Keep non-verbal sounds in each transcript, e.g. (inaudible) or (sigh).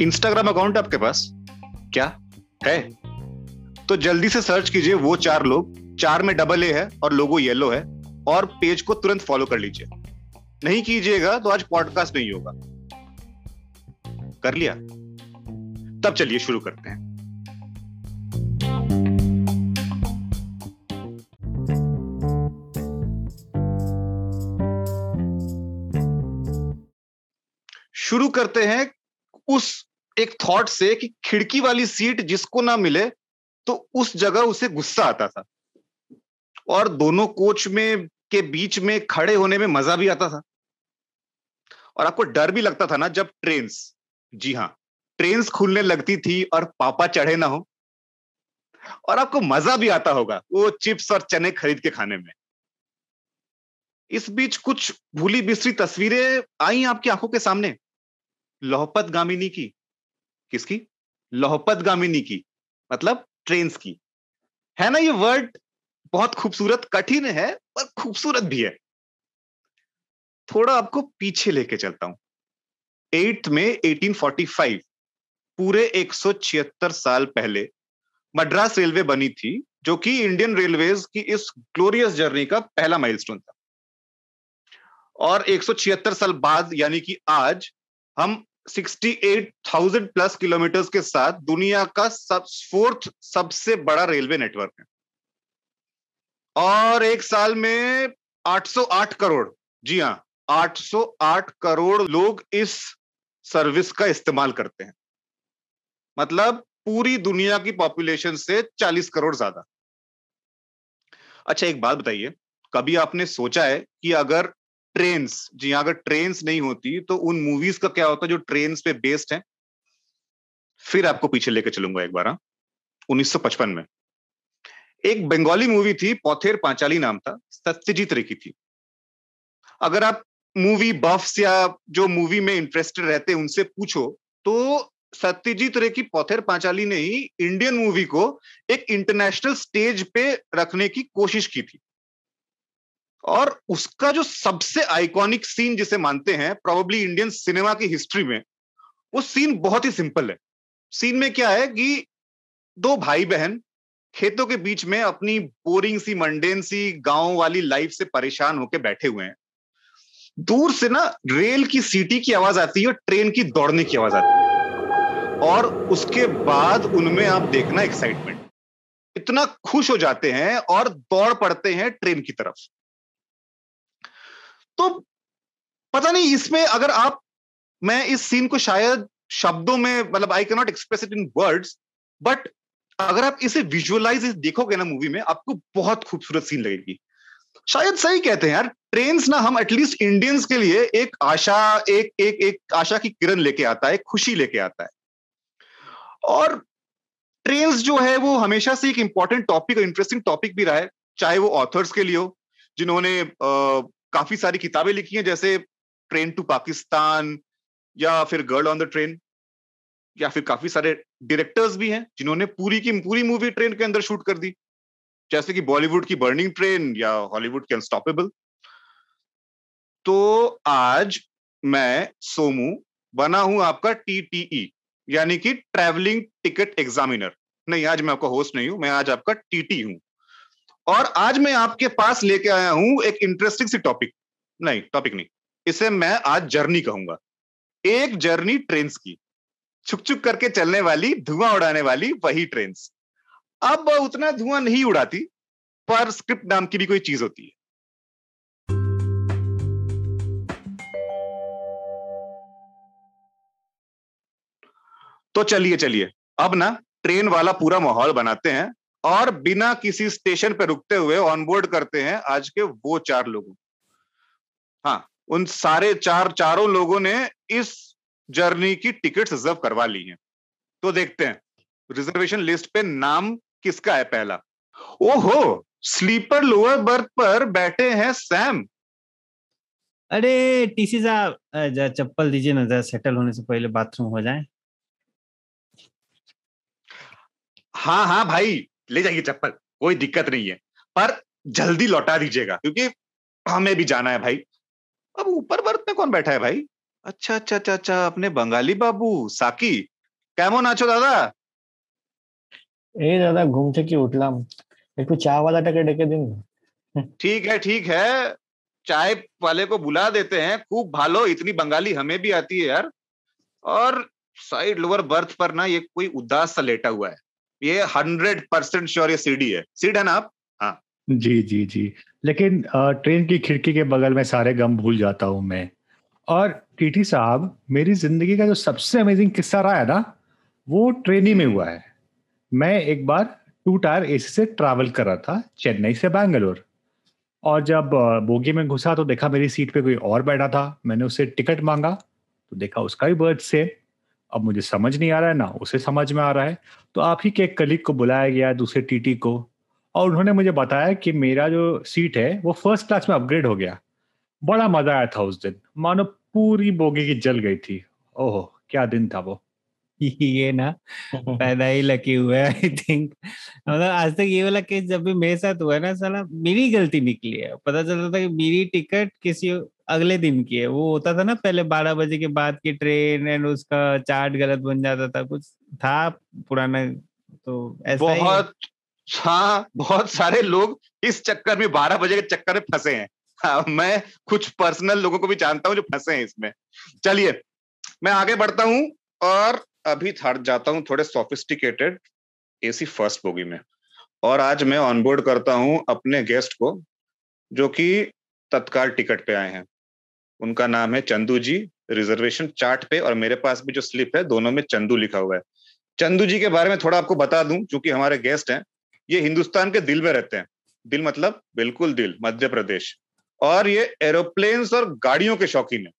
Instagram account आपके पास? क्या? है? तो जल्दी से सर्च कीजिए वो चार लोग। चार में डबल ए है और लोगो येलो है और पेज को तुरंत फॉलो कर लीजिए। नहीं कीजिएगा तो आज पॉडकास्ट नहीं होगा। कर लिया? तब चलिए शुरू करते हैं। शुरू करते हैं उस एक थॉट से कि खिड़की वाली सीट जिसको ना मिले तो उस जगह उसे गुस्सा आता था। और दोनों कोच में, के बीच में खड़े होने में मज़ा भी आता था। और आपको डर भी लगता था ना जब ट्रेन्स जी हाँ ट्रेन्स खुलने लगती थी और पापा चढ़े ना हो। और आपको मज़ा भी आता होगा वो चिप्स और चने खरीद के खाने में। इस बीच कुछ भूली बिसरी तस्वीरें आई आपकी आँखों के सामने। लोहपत गामिनी की। किसकी? लोहपत गामिनी की मतलब ट्रेन्स की। है ना ये वर्ड बहुत खूबसूरत, कठिन है, पर खूबसूरत भी है। थोड़ा आपको पीछे लेके चलता हूँ। एट्थ में 1845 पूरे एक सौ छिहत्तर साल पहले मद्रास रेलवे बनी थी, जो कि इंडियन रेलवेज की इस ग्लोरियस जर्नी का पहला माइलस्टोन था। और एक सौ छिहत्तर साल बाद, यानी कि आज, हम 68,000 प्लस किलोमीटर्स के साथ दुनिया का सब फोर्थ सबसे बड़ा रेलवे नेटवर्क है। और एक साल में 808 करोड़। जी हाँ 808 करोड़ लोग इस सर्विस का इस्तेमाल करते हैं। मतलब पूरी दुनिया की पॉपुलेशन से 40 करोड़ ज़्यादा। अच्छा एक बात बताइए कभी आपने सोचा है कि अगर ट्रेन्स जी अगर ट्रेन्स नहीं होती तो उन मूवीज़ का क्या होता जो ट्रेन्स पे बेस्ड है, फिर आपको पीछे लेकर चलूँगा एक बार हाँ 1955 में। एक बंगाली मूवी थी, पौथेर पांचाली नाम था, सत्यजीत रे की थी। अगर आप मूवी बफ्स या जो मूवी में इंटरेस्टेड रहते हैं, उनसे पूछो तो सत्यजीत रे की पौथेर पांचाली ने ही इंडियन मूवी को एक इंटरनेशनल स्टेज पे रखने की कोशिश की थी। और उसका जो सबसे आइकॉनिक सीन जिसे मानते हैं प्रोबेबली इंडियन सिनेमा की हिस्ट्री में, वो सीन बहुत ही सिंपल है। सीन में क्या है कि दो भाई बहन खेतों के बीच में अपनी बोरिंग सी मंडेन सी, गाँव वाली लाइफ से परेशान होकर बैठे हुए हैं। दूर से ना रेल की सीटी की आवाज़ आती है और ट्रेन की दौड़ने की आवाज़ आती है। और उसके बाद उनमें आप देखना एक्साइटमेंट इतना खुश हो जाते हैं और दौड़ पड़ते हैं ट्रेन की तरफ़। तो पता नहीं, इसमें अगर आप, मैं इस सीन को शायद शब्दों में मतलब I can not express it in words but अगर आप इसे विजुअलाइज देखोगे ना मूवी में, आपको बहुत खूबसूरत सीन लगेगी। शायद सही कहते हैं यार ट्रेन्स ना हम एटलीस्ट इंडियंस के लिए एक आशा, एक एक एक आशा की किरण लेके आता है खुशी लेके आता है। और ट्रेन जो है, वो हमेशा से एक इंपॉर्टेंट टॉपिक और इंटरेस्टिंग टॉपिक भी रहा है, चाहे वो ऑथर्स के लिए हो, जिन्होंने काफ़ी सारी किताबें लिखी हैं, जैसे ट्रेन टू पाकिस्तान या फिर गर्ल ऑन द ट्रेन या फिर काफ़ी सारे डायरेक्टर्स भी हैं, जिन्होंने पूरी की, पूरी मूवी ट्रेन के अंदर शूट कर दी। जैसे कि बॉलीवुड की बर्निंग ट्रेन या हॉलीवुड की अनस्टॉपेबल तो आज मैं सोमू, बना हूँ आपका टीटीई यानी कि ट्रैवलिंग टिकट एग्जामिनर नहीं, आज मैं आपका होस्ट नहीं हूँ, मैं आज आपका टीटी हूँ। और आज मैं आपके पास लेके आया हूँ एक इंटरेस्टिंग सी टॉपिक नहीं टॉपिक नहीं। इसे मैं आज जर्नी कहूँगा। एक जर्नी ट्रेन की। छुक छुक करके चलने वाली, धुआँ उड़ाने वाली वही ट्रेन अब उतना धुआँ नहीं उड़ाती, पर स्क्रिप्ट नाम की भी कोई चीज़ होती है। तो चलिए चलिए। अब ना ट्रेन वाला पूरा माहौल बनाते हैं। और बिना किसी स्टेशन पे रुकते हुए ऑनबोर्ड करते हैं आज के वो चार लोगों। हाँ उन सारे चार चारों लोगों ने इस जर्नी की टिकट रिज़र्व करवा ली है। तो देखते हैं रिजर्वेशन लिस्ट पे नाम किसका है पहला? ओहो स्लीपर लोअर बर्थ पर बैठे हैं सैम अरे टीसी साहब चप्पल दीजिए ना जरा सेटल होने से पहले बाथरूम हो जाए। हाँ हाँ भाई ले जाइए चप्पल कोई दिक्कत नहीं है। पर जल्दी लौटा दीजिएगा क्योंकि हमें भी जाना है भाई। अब ऊपर बर्थ में कौन बैठा है भाई? अच्छा अच्छा अच्छा अच्छा अपने बंगाली बाबू साकी। कैमो नाचो दादा। ए दादा घूम थे कि उठलाम एक तो चाय वाला टके डके दिन ठीक है ठीक है। चाय वाले को बुला देते हैं। खूब भालो इतनी बंगाली हमें भी आती है यार। और साइड लोअर बर्थ पर ना ये कोई उदास सा लेटा हुआ है। ये हंड्रेड परसेंट श्योर ये सीडी है। सीड है ना आप? हाँ। जी जी जी। लेकिन ट्रेन की खिड़की के बगल में सारे गम भूल जाता हूँ मैं। और टीटी साहब, मेरी ज़िंदगी का जो सबसे अमेजिंग किस्सा रहा है ना, वो ट्रेन ही में हुआ है। मैं एक बार टू टायर एसी से ट्रैवल कर रहा था चेन्नई से बैंगलोर। और जब बोगी में घुसा तो देखा मेरी सीट पे कोई और बैठा था। मैंने उससे टिकट मांगा तो देखा उसका भी बर्थ सेम अब मुझे समझ नहीं आ रहा है, ना उसे समझ में आ रहा है। तो आप ही के एक कलीग को बुलाया गया, दूसरे टीटी को, और उन्होंने मुझे बताया कि मेरा जो सीट है, वो फ़र्स्ट क्लास में अपग्रेड हो गया। बड़ा मज़ा आया था उस दिन। मानो पूरी बोगी की जल गई थी। ओह, क्या दिन था वो। (laughs) ये ना, पैदा ही लकी हुआ आई थिंक मतलब आज तक ये वाला केस जब भी मेरे साथ हुआ ना साला, मेरी गलती निकली है। पता चलता था कि मेरी टिकट किसी अगले दिन की है। वो होता था ना पहले बारह बजे के बाद की ट्रेन एंड उसका चार्ट गलत बन जाता था। कुछ था पुराना तो ऐसा बहुत हाँ बहुत सारे लोग इस चक्कर में बारह बजे के चक्कर में फंसे हैं। हाँ, मैं कुछ पर्सनल लोगों को भी जानता हूँ जो फंसे हैं इसमें। चलिए मैं आगे बढ़ता हूँ और अभी थर्ड जाता हूँ थोड़े सोफिस्टिकेटेड एसी फ़र्स्ट बोगी में। और आज मैं ऑनबोर्ड करता हूँ अपने गेस्ट को जो कि तत्काल टिकट पे आए हैं। उनका नाम है चंदू जी रिजर्वेशन चार्ट पे और मेरे पास भी जो स्लिप है, दोनों में चंदू लिखा हुआ है। चंदू जी के बारे में थोड़ा आपको बता दूँ क्योंकि हमारे गेस्ट हैं, ये हिंदुस्तान के दिल में रहते हैं। दिल मतलब बिल्कुल दिल, मध्य प्रदेश। और ये एरोप्लेन्स और गाड़ियों के शौकीन है।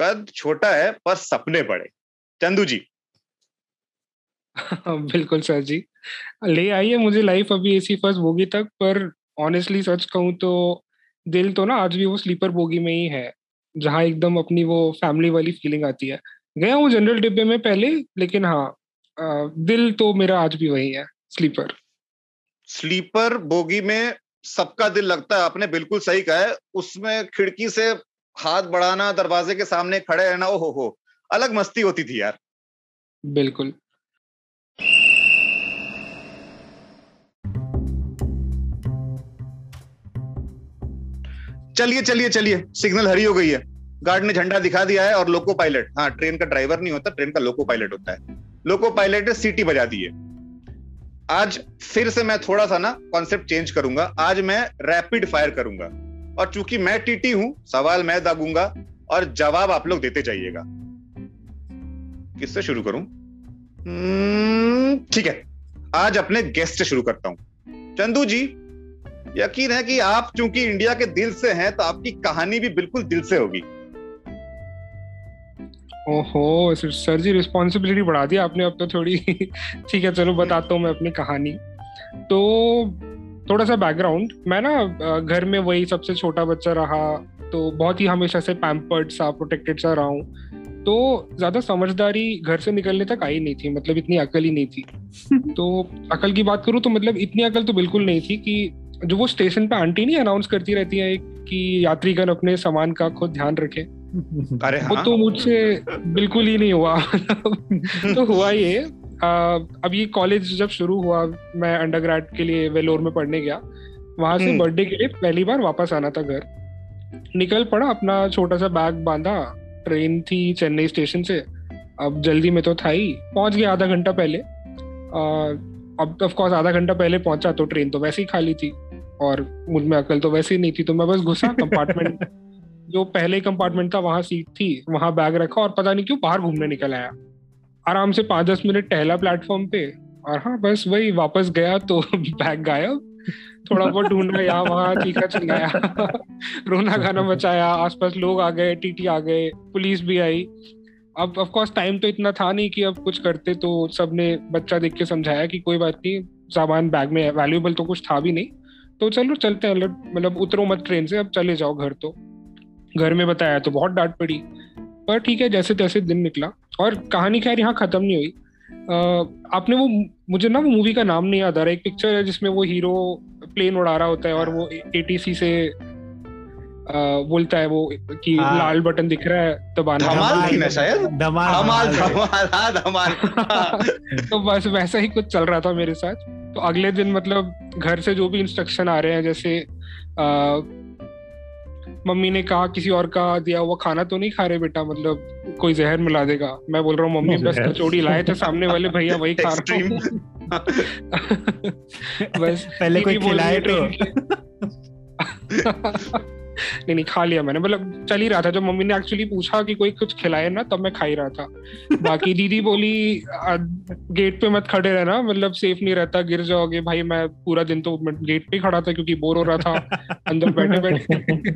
कद छोटा है, पर सपने बड़े। चंदू जी। (laughs) बिल्कुल सर जी। ले आइए, मुझे लाइफ अभी एसी फ़र्स्ट बोगी तक, पर ऑनेस्टली सच कहूँ तो दिल तो ना आज भी वो स्लीपर बोगी में ही है। जहाँ एकदम अपनी वो फैमिली वाली फीलिंग आती है। गया हूँ जनरल डिब्बे में पहले लेकिन हाँ दिल तो मेरा आज भी वही है स्लीपर स्लीपर बोगी में सबका दिल लगता है आपने बिल्कुल सही कहा है। उसमें खिड़की से हाथ बढ़ाना दरवाजे के सामने खड़े रहना ओ हो हो अलग मस्ती होती थी यार। बिल्कुल। चलिए चलिए चलिए। सिग्नल हरी हो गई है। गार्ड ने झंडा दिखा दिया है और लोको पायलट। हाँ ट्रेन का ड्राइवर नहीं होता ट्रेन का लोको पायलट होता है। लोको पायलट ने सीटी बजा दी है। आज फिर से मैं थोड़ा सा ना कॉन्सेप्ट चेंज करूँगा। आज मैं रैपिड फायर करूँगा। और चूँकि मैं टीटी हूँ सवाल मैं दागूँगा और जवाब आप लोग देते जाइएगा। किससे शुरू करूँ? हम्म, ठीक है। आज अपने गेस्ट से शुरू करता हूँ। चंदू जी यकीन है कि आप चूँकि इंडिया के दिल से हैं तो आपकी कहानी भी बिल्कुल दिल से होगी। ओहो सर जी रिस्पॉन्सिबिलिटी बढ़ा दी आपने अब तो थोड़ी। (laughs) ठीक है चलो बताता हूँ मैं अपनी कहानी। तो थोड़ा सा बैकग्राउंड मैं ना घर में वही सबसे छोटा बच्चा रहा तो बहुत ही हमेशा से पैम्पर्ड सा प्रोटेक्टेड सा रहा हूँ। तो ज़्यादा समझदारी घर से निकलने तक आई नहीं थी मतलब इतनी अकल ही नहीं थी। (laughs) तो अकल की बात करूँ तो मतलब इतनी अकल तो बिल्कुल नहीं थी कि जो वो स्टेशन पे आंटी नहीं अनाउंस करती रहती है कि यात्रीगण अपने सामान का खुद ध्यान रखें। अरे हाँ? वो तो मुझसे बिल्कुल ही नहीं हुआ। (laughs) तो हुआ ये आ, अब ये कॉलेज जब शुरू हुआ मैं अंडर के लिए वेलोर में पढ़ने गया वहाँ से बर्थडे हम्म। के लिए पहली बार वापस आना था घर। निकल पड़ा अपना छोटा सा बैग बांधा ट्रेन थी चेन्नई स्टेशन से। अब जल्दी में तो था ही। पहुँच गया आधा घंटा पहले। आ, अब ऑफ़ कोर्स आधा घंटा पहले पहुँचा तो ट्रेन तो वैसे ही खाली थी। और मुझमें अकल तो वैसे ही नहीं थी तो मैं बस घुसा कंपार्टमेंट (laughs) जो पहले कंपार्टमेंट था वहाँ सीट थी वहाँ बैग रखा और पता नहीं क्यों बाहर घूमने निकल आया। आराम से पाँच दस मिनट टहला प्लेटफॉर्म पे और हाँ बस वही वापस गया तो (laughs) बैग गायब। थोड़ा बहुत ढूंढा यहाँ वहाँ चीखा चिल्लाया। (laughs) रोना गाना बचाया आसपास लोग आ गए टीटी आ गए पुलिस भी आई। अब ऑफ़ कोर्स टाइम तो इतना था नहीं कि अब कुछ करते तो सबने बच्चा देख के समझाया कि कोई बात नहीं सामान बैग में वैल्यूएबल तो कुछ था भी नहीं। तो चलो चलते हैं मतलब उतरो मत ट्रेन से, अब चले जाओ घर तो। घर में बताया तो बहुत डांट पड़ी। पर ठीक है, जैसे तैसे दिन निकला। और कहानी खैर यहाँ खत्म नहीं हुई। आपने वो, मुझे ना वो मूवी का नाम नहीं याद आ रहा। एक पिक्चर है जिसमें वो हीरो प्लेन उड़ा रहा होता है और वो एटीसी से बोलता है वो कि हाँ। लाल बटन दिख रहा है दबाना धमाल थी ना शायद धमाल धमाल धमाल। धमाल हाँ धमाल। (laughs) तो बस वैसा ही कुछ चल रहा था मेरे साथ तो अगले दिन मतलब घर से जो भी इंस्ट्रक्शन आ रहे हैं जैसे आ, मम्मी ने कहा किसी और का दिया हुआ खाना तो नहीं खा रहे बेटा मतलब कोई जहर मिला देगा मैं बोल रहा हूँ मम्मी बस। कचौड़ी (laughs) लाए थे सामने वाले भैया वही खा रहे (laughs) बस पहले कोई खिलाए तो नहीं नहीं खा लिया मैंने। मतलब चल ही रहा था। जब मम्मी ने एक्चुअली पूछा कि कोई कुछ खिलाए ना तब मैं खा ही रहा था। (laughs) बाकी दीदी बोली गेट पे मत खड़े रहना। मतलब सेफ़ नहीं रहता। गिर जाओगे। भाई मैं पूरा दिन तो गेट पे खड़ा था क्योंकि बोर हो रहा था। अंदर बैठे (laughs) बैठे।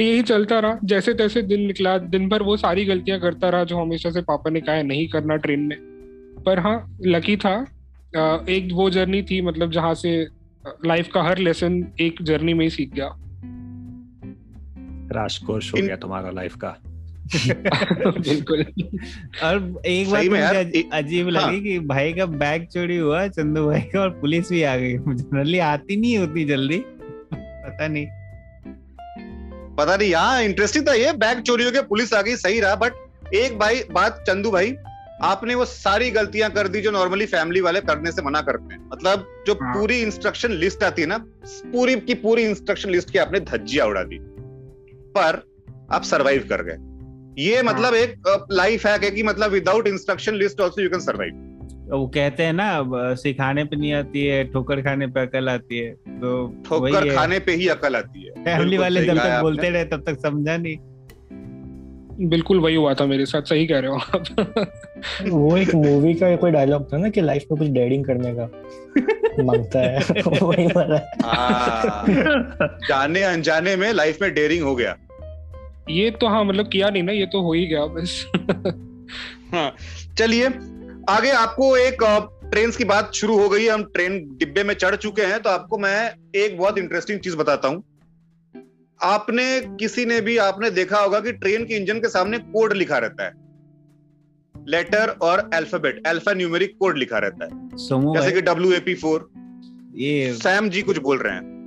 (laughs) यही चलता रहा। जैसे तैसे दिन निकला। दिन भर वो सारी गलतियाँ करता रहा जो हमेशा से पापा ने कहा है नहीं करना ट्रेन में। पर हाँ लकी था। एक वो जर्नी थी मतलब जहाँ से लाइफ का हर लेसन एक जर्नी में ही सीख गया। राजकोष हो इन- गया तुम्हारा लाइफ का। (laughs) बिल्कुल। और एक बात मुझे अजीब हाँ। लगी कि भाई का बैग चोरी हुआ चंदू भाई का और पुलिस भी आ गई। (laughs) जनरली आती नहीं होती जल्दी। (laughs) पता नहीं। पता नहीं यहाँ इंटरेस्टिंग था ये। बैग चोरी हो गया पुलिस आ गई सही रहा। बट एक भाई बात चंदू भाई आपने वो सारी गलतियाँ कर दी जो नॉर्मली फैमिली वाले करने से मना करते हैं। मतलब जो हाँ। पूरी इंस्ट्रक्शन लिस्ट आती है ना पूरी की पूरी इंस्ट्रक्शन लिस्ट की आपने धज्जिया उड़ा दी। पर आप सरवाइव कर गए। ये मतलब एक लाइफ हैक है कि मतलब without instruction list also you can survive वो कहते हैं ना सिखाने पे नहीं आती है ठोकर खाने पे अकल आती है तो ठोकर खाने पे ही अकल आती है। फैमिली बिल्कुल वाले जब तक बोलते रहे तब तक समझा नहीं। बिल्कुल वही हुआ था मेरे साथ सही कह रहे हो आप। वो एक मूवी का कोई डायलॉग था ना कि लाइफ में कुछ डेयरिंग करने का। माँगता है (laughs) वही वाला। हाँ, जाने अनजाने में लाइफ में डेयरिंग हो गया। ये तो हाँ मतलब किया नहीं ना ये तो हो ही गया बस। हाँ चलिए आगे आपको एक ट्रेन की बात शुरू हो गई है हम ट्रेन डिब्बे में चढ़ चुके हैं तो आपको मैं एक बहुत इंटरेस्टिंग चीज़ बताता हूँ। आपने किसी ने भी आपने देखा होगा कि ट्रेन के इंजन के सामने कोड लिखा रहता है। लेटर और अल्फ़ाबेट अल्फ़ा न्यूमेरिक कोड लिखा रहता है। जैसे कि डब्ल्यू ए पी फोर ये सैम जी कुछ बोल रहे हैं।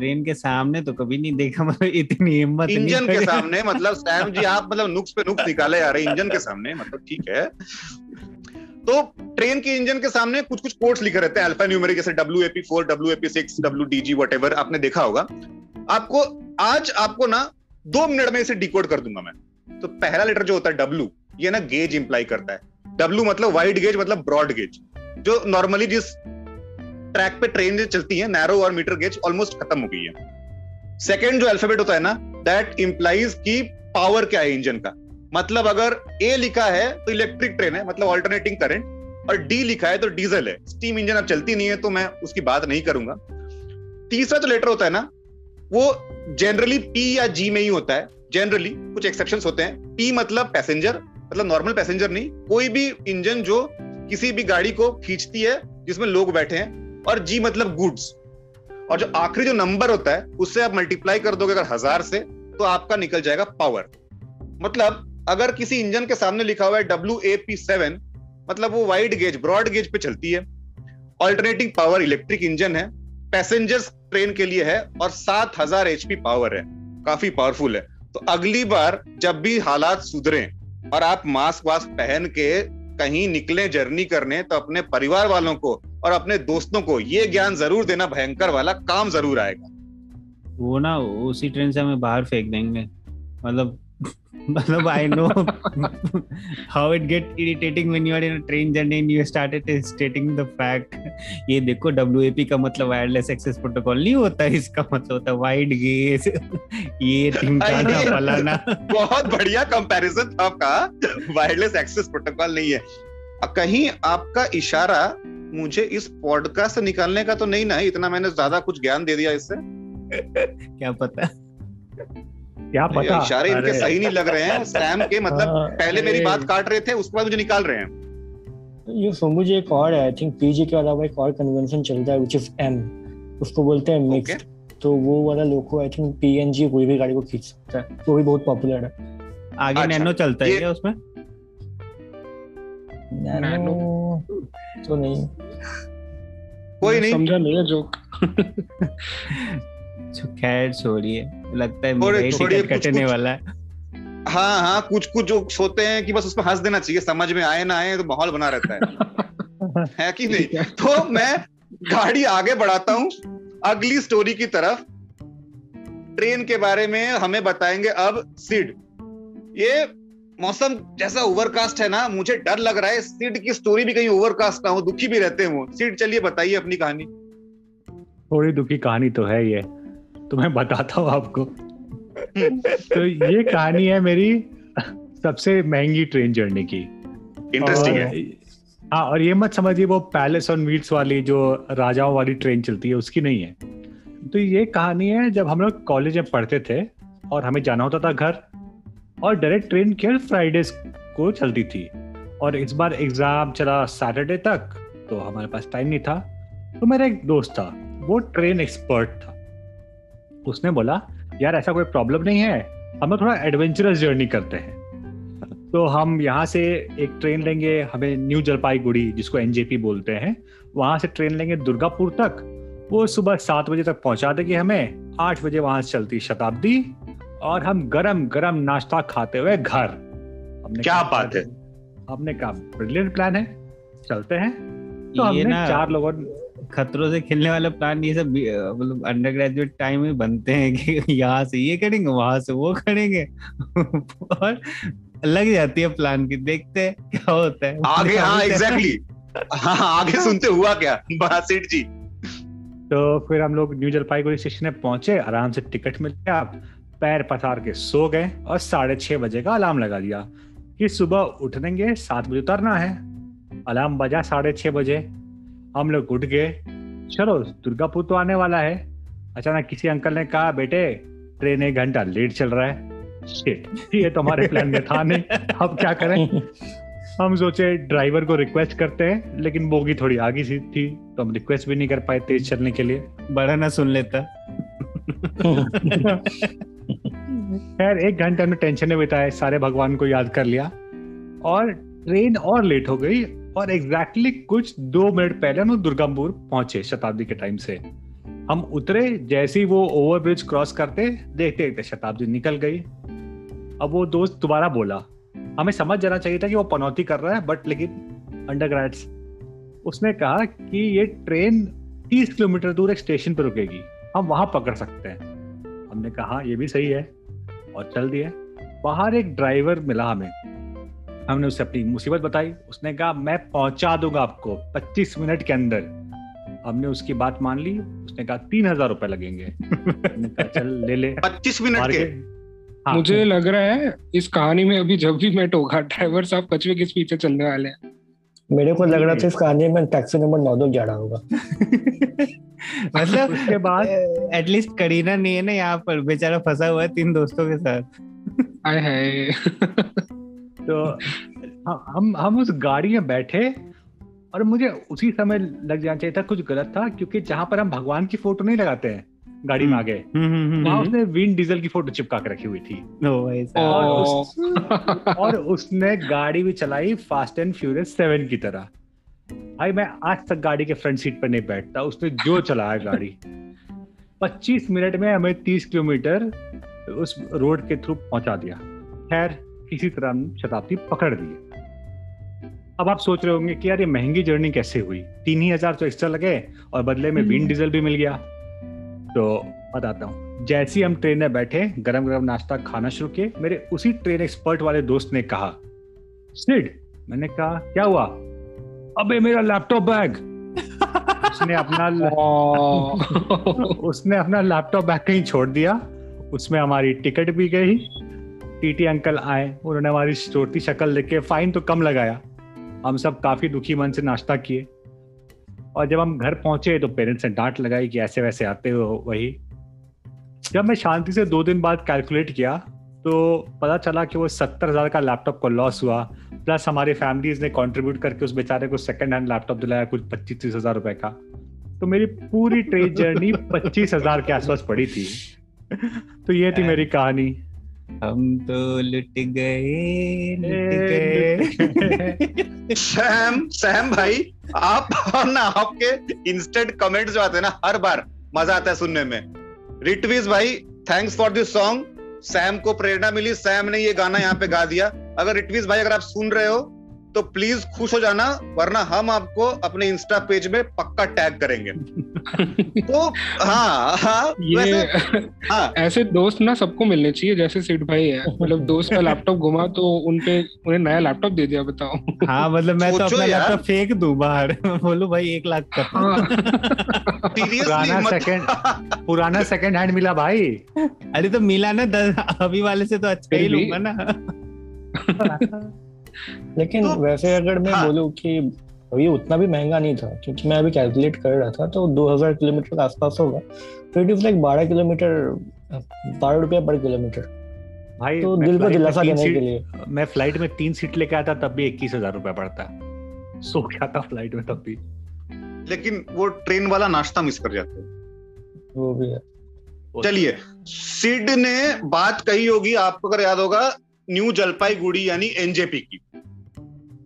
ट्रेन के सामने तो कभी नहीं देखा मतलब इतनी हिम्मत इंजन के सामने मतलब सैम जी आप मतलब नुक्स पे नुक्स निकाले आ रहे इंजन के सामने मतलब ठीक है। तो ट्रेन के इंजन के सामने कुछ कुछ कोड्स लिखे रहते हैं अल्फ़ा न्यूमेरिक जैसे W AP four W AP six W D G what आपने देखा होगा। आपको आज आपको ना दो मिनट में इसे डिकोड कर दूँगा मैं। तो पहला लेटर जो होता है डब्ल्यू ये ना गेज इंप्लाई करता है। डब्ल्यू मतलब वाइड गेज मतलब ब्रॉड गेज जो नॉर्मली जिस ट्रैक पे ट्रेन जो चलती है नैरो और मीटर गेज ऑलमोस्ट खत्म हो गई है। सेकेंड जो अल्फ़ाबेट होता है ना दैट इंप्लाइज की पावर क्या है इंजन का? मतलब अगर ए लिखा है तो इलेक्ट्रिक ट्रेन है मतलब ऑल्टरनेटिंग करंट और डी लिखा है तो डीजल है। स्टीम इंजन अब चलती नहीं है तो मैं उसकी बात नहीं करूँगा। तीसरा जो लेटर होता है ना, वो जनरली पी या जी में ही होता है। जनरली कुछ एक्सेप्शन होते हैं। पी मतलब पैसेंजर मतलब नॉर्मल पैसेंजर नहीं। कोई भी इंजन जो किसी भी गाड़ी को खींचती है, जिसमें लोग बैठे हैं और जी मतलब गुड्स और जो आखिरी जो नंबर होता है, उससे आप मल्टीप्लाई कर दोगे अगर हज़ार से तो आपका निकल जाएगा पावर मतलब अगर किसी इंजन के सामने लिखा हुआ है डब्ल्यू ए पी सेवन मतलब वो वाइड गेज ब्रॉड गेज पे चलती है। ऑल्टरनेटिंग पावर इलेक्ट्रिक इंजन है पैसेंजर्स ट्रेन के लिए है, और सात हज़ार एचपी पावर है। काफ़ी पावरफुल है। तो अगली बार जब भी हालात सुधरे और आप मास्क वास्क पहन के कहीं निकले जर्नी करने तो अपने परिवार वालों को और अपने दोस्तों को ये ज्ञान ज़रूर देना भयंकर वाला काम ज़रूर आएगा। वो ना उसी ट्रेन से हमें बाहर फेंक देंगे। मतलब मतलब I know how it get irritating when you are in a train journey and you started stating the fact ये देखो डब्ल्यूएपी का मतलब वायरलेस एक्सेस प्रोटोकॉल नहीं होता इसका मतलब होता वाइड गेज ये टिमकाना! फलाना। बहुत बढ़िया कंपैरिजन था आपका। वायरलेस एक्सेस प्रोटोकॉल नहीं है। कहीं आपका इशारा मुझे इस पॉडकास्ट से निकालने का तो नहीं ना है इतना मैंने ज़्यादा कुछ ज्ञान दे दिया इससे। क्या पता? क्या पता? इशारे इनके सही नहीं लग रहे हैं सैम के मतलब हाँ, पहले मेरी बात काट रहे थे उसके बाद मुझे निकाल रहे हैं। ये सोमू जी एक और है आई थिंक पीजी के अलावा एक और कन्वेंशन चलता है विच इज़ एम उसको बोलते हैं मिक्स्ड तो वो वाला लोको आई थिंक पीएनजी कोई भी गाड़ी को खींच सकता है वो भी बहुत पॉपुलर है। आगे अच्छा, नैनो चलता है क्या उसमें? नैनो। तो नहीं। कोई नहीं। समझा नहीं है जोक खैर छोड़िए लगता है मेरा ही टिकट कटने वाला है। हाँ हाँ कुछ कुछ जो सोते हैं कि बस उसमें हंस देना चाहिए समझ में आए ना आए तो माहौल बना रहता है। है कि नहीं? तो मैं गाड़ी आगे बढ़ाता हूँ अगली स्टोरी की तरफ़। ट्रेन के बारे में हमें बताएँगे अब सिड। ये मौसम जैसा ओवरकास्ट है ना मुझे डर लग रहा है। सिड की स्टोरी भी कहीं ओवरकास्ट ना हो दुखी भी रहते हैं। वो सिड चलिए बताइए अपनी कहानी। थोड़ी दुखी कहानी तो है ये। तो मैं बताता हूँ आपको। तो ये कहानी है मेरी सबसे महँगी ट्रेन जर्नी की। इंटरेस्टिंग है। हाँ और ये मत समझिए वो पैलेस ऑन व्हील्स वाली जो राजाओं वाली ट्रेन चलती है उसकी नहीं है। तो ये कहानी है जब हम लोग कॉलेज में पढ़ते थे और हमें जाना होता था घर और डायरेक्ट ट्रेन केवल फ्राइडे को चलती थी। और इस बार एग्ज़ाम चला सैटरडे तक तो हमारे पास टाइम नहीं था। तो मेरा एक दोस्त था वो ट्रेन एक्सपर्ट था। उसने बोला यार ऐसा कोई प्रॉब्लम नहीं है हम लोग थोड़ा एडवेंचरस जर्नी करते हैं। (laughs) तो हम यहाँ से एक ट्रेन लेंगे हमें न्यू जलपाईगुड़ी जिसको एनजेपी बोलते हैं वहाँ से ट्रेन लेंगे दुर्गापुर तक। वो सुबह सात बजे तक पहुँचा देगी हमें आठ बजे वहाँ से चलती शताब्दी। और हम गरम गरम नाश्ता खाते हुए घर। हमने क्या बात है? हमने कहा ब्रिलियंट प्लान है चलते हैं। तो ये हमने ना चार लोगों खतरों से खेलने वाला प्लान ये सब मतलब अंडर ग्रेजुएट टाइम में बनते हैं कि यहाँ से ये करेंगे वहाँ से वो करेंगे। (laughs) और लग जाती है प्लान की देखते हैं क्या होता है। आगे हाँ अभी तक- एग्जैक्टली हाँ आगे (laughs) सुनते हुआ क्या? बा सेठ जी। तो फिर हम लोग न्यू जलपाईगुड़ी स्टेशन में पहुँचे आराम से टिकट मिल गया पैर पसार के सो गए और साढ़े छह बजे का अलार्म लगा दिया कि सुबह उठनेंगे सात बजे उतरना है। अलार्म बजा साढ़े छह बजे। हम लोग उठ गए। चलो दुर्गापुर तो आने वाला है। अचानक किसी अंकल ने कहा बेटे ट्रेन एक घंटा लेट चल रहा है। Shit, ये तो हमारे प्लान में था नहीं। अब क्या करें? हम सोचे ड्राइवर को रिक्वेस्ट करते हैं लेकिन बोगी थोड़ी आगे सी थी तो हम रिक्वेस्ट भी नहीं कर पाए तेज चलने के लिए। बड़ा ना सुन लेता। (laughs) खैर, एक घंटे हमने टेंशन में बिताए, सारे भगवान को याद कर लिया। और ट्रेन और लेट हो गई, और एग्जैक्टली exactly कुछ दो मिनट पहले हम दुर्गापुर पहुँचे शताब्दी के टाइम से। हम उतरे, जैसे ही वो ओवर ब्रिज क्रॉस करते, देखते देखते शताब्दी निकल गई। अब वो दोस्त दोबारा बोला, हमें समझ जाना चाहिए था कि वो पनौती कर रहा है बट लेकिन अंडर उसने कहा कि ये ट्रेन 30 किलोमीटर दूर एक स्टेशन पर रुकेगी, हम वहाँ पकड़ सकते हैं। हमने कहा, ये भी सही है। और चल दिए बाहर एक ड्राइवर मिला हमें। हमने उसे अपनी मुसीबत बताई। उसने कहा मैं पहुँचा दूँगा आपको 25 मिनट के अंदर। हमने उसकी बात मान ली। उसने कहा तीन हज़ार रुपए लगेंगे। चल ले ले। पच्चीस मिनट के? हाँ, मुझे लग रहा है इस कहानी में अभी जब भी मैं टोका ड्राइवर साहब कछुए किस पीछे चलने वाले हैं। मेरे को लग रहा था इस कहानी में टैक्सी नंबर नौ दो जा रहा होगा। (laughs) मतलब उसके बाद (laughs) एटलीस्ट करीना नहीं है ना यहाँ पर बेचारा फंसा हुआ है तीन दोस्तों के साथ। आय (laughs) हाय। तो हम हम हम उस गाड़ी में बैठे और मुझे उसी समय लग जाना चाहिए था कुछ गलत था क्योंकि जहाँ पर हम भगवान की फ़ोटो नहीं लगाते हैं गाड़ी में आगे वहाँ उसने विन डीजल की फ़ोटो चिपका के रखी हुई थी। और उस- (laughs) और उसने गाड़ी भी चलाई फास्ट एंड फ्यूरियस सेवन की तरह। भाई मैं आज तक गाड़ी के फ्रंट सीट पर नहीं बैठता उसने जो चलाया गाड़ी। 25 मिनट में हमें 30 किलोमीटर उस रोड के थ्रू पहुँचा दिया। खैर किसी तरह हम शताब्दी पकड़ लिए। अब आप सोच रहे होंगे कि यार ये महँगी जर्नी कैसे हुई? तीन ही हज़ार तो एक्स्ट्रा लगे और बदले में विंड डीजल भी मिल गया। तो बताता हूँ। जैसे ही हम ट्रेन में बैठे गरम गरम नाश्ता खाना शुरू किए मेरे उसी ट्रेन एक्सपर्ट वाले दोस्त ने कहा सिड मैंने कहा क्या हुआ? अबे मेरा लैपटॉप बैग (laughs) उसने अपना (laughs) उसने अपना लैपटॉप बैग कहीं छोड़ दिया। उसमें हमारी टिकट भी गई। टीटी अंकल आए उन्होंने हमारी चोटी शक्ल देख के फाइन तो कम लगाया। हम सब काफ़ी दुखी मन से नाश्ता किए। और जब हम घर पहुँचे तो पेरेंट्स ने डांट लगाई कि ऐसे वैसे आते हो वही। जब मैं शांति से दो दिन बाद कैलकुलेट किया तो पता चला कि वो सत्तर हज़ार का लैपटॉप को लॉस हुआ। प्लस हमारी फैमिलीज़ ने कंट्रीब्यूट करके उस बेचारे को सेकंड हैंड लैपटॉप दिलाया कुछ पच्चीस तीस हज़ार रुपए का। तो मेरी पूरी ट्रेन जर्नी (laughs) पच्चीस हज़ार के आसपास पड़ी थी। तो ये थी मेरी कहानी। हम तो लुट गए लुट गए। सैम सैम भाई आप और ना आपके इंस्टेंट कमेंट्स जो आते हैं ना हर बार मज़ा आता है सुनने में। रिटवीज भाई thanks for this song Sam को प्रेरणा मिली सैम ने ये गाना यहाँ पे गा दिया। अगर रिटवीज भाई अगर आप सुन रहे हो तो प्लीज़ खुश हो जाना वरना हम आपको अपने इंस्टा पेज में पक्का टैग करेंगे। (laughs) तो हाँ हाँ ये वैसे हाँ। ऐसे दोस्त ना सबको मिलने चाहिए जैसे सिड भाई है। मतलब दोस्त का लैपटॉप घुमा तो उनपे उन्हें नया लैपटॉप दे दिया बताओ। हाँ मतलब मैं तो अपना लैपटॉप फेंक दू बाहर। (laughs) बोलो भाई एक लाख का। हाँ। पुराना सेकंड पुराना सेकंड हैंड मिला भाई। अरे तो मिला ना दस अभी वाले से तो अच्छा ही लूँगा ना। (laughs) लेकिन तो- वैसे अगर मैं हाँ। बोलूँ कि ये उतना भी महँगा नहीं था क्योंकि मैं अभी कैलकुलेट कर रहा था तो 2000 किलोमीटर के आसपास होगा। तो इट इज़ लाइक 12 किलोमीटर बारह रुपया पर किलोमीटर। भाई तो दिल को दिलासा देने के लिए। मैं फ़्लाइट में तीन सीट लेके आता तब भी इक्कीस हज़ार रुपया पड़ता। सो क्या था फ़्लाइट में तब भी। लेकिन वो ट्रेन वाला नाश्ता मिस कर जाते। वो भी है। चलिए सिड ने बात कही होगी आपको अगर याद होगा न्यू जलपाईगुड़ी यानी एनजेपी की।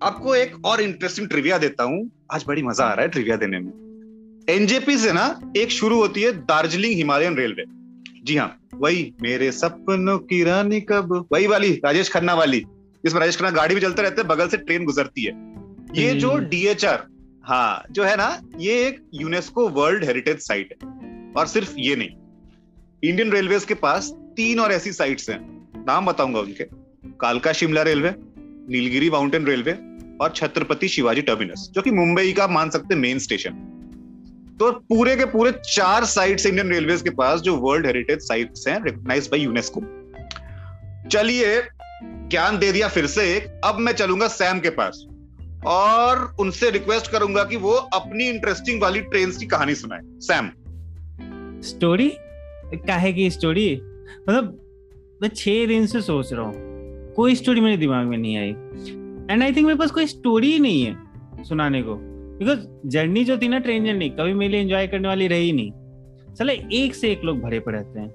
आपको एक और इंटरेस्टिंग ट्रिविया देता हूँ। आज बड़ी मज़ा आ रहा है ट्रिविया देने में। एनजेपी से ना एक शुरू होती है दार्जिलिंग हिमालयन रेलवे। जी हाँ वही मेरे सपनों की रानी कब? वही वाली राजेश खन्ना वाली। जिसमें राजेश खन्ना गाड़ी भी चलते रहते हैं बगल से ट्रेन गुजरती है। ये जो हम्म। डीएचआर हाँ जो है ना ये एक यूनेस्को वर्ल्ड हेरिटेज साइट है। और सिर्फ़ ये नहीं इंडियन रेलवे के पास तीन और ऐसी साइट्स हैं। नाम बताऊँगा उनके। कालका Shimla railway, Nilgiri mountain railway और छत्रपति शिवाजी टर्मिनस, जो कि मुंबई का मान सकते मेन स्टेशन तो पूरे के पूरे चार साइट्स इंडियन रेलवेज के पास जो वर्ल्ड हेरिटेज साइट्स हैं रिकॉग्नाइज बाय यूनेस्को चलिए, ज्ञान दे दिया फिर से एक। अब मैं चलूँगा सैम के पास और उनसे रिक्वेस्ट करूँगा कि वो अपनी इंटरेस्टिंग वाली ट्रेन की कहानी सुनाए। सैम स्टोरी काहे की स्टोरी मतलब मैं छह दिन से सोच रहा हूँ। कोई स्टोरी मेरे दिमाग में नहीं आई। एंड आई थिंक मेरे पास कोई स्टोरी ही नहीं है सुनाने को। बिकॉज़ जर्नी जो थी ना ट्रेन जर्नी कभी मेरे लिए एंजॉय करने वाली रही नहीं। चले एक से एक लोग भरे पड़े रहते हैं।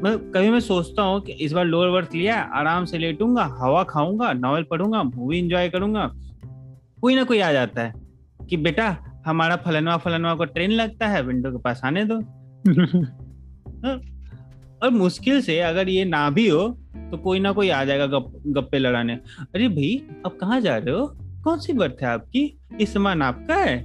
मतलब कभी मैं सोचता हूँ कि इस बार लोअर बर्थ लिया आराम से लेटूँगा हवा खाऊँगा नॉवल पढ़ूँगा मूवी एंजॉय करूँगा। कोई ना कोई आ जाता है कि बेटा हमारा फलनवा फलनवा को ट्रेन लगता है विंडो के पास आने दो। (laughs) और मुश्किल से अगर ये ना भी हो तो कोई ना कोई आ जाएगा गप गप्पे लड़ाने अरे भाई अब कहाँ जा रहे हो? कौन सी बर्थ है आपकी? ये सामान आपका है?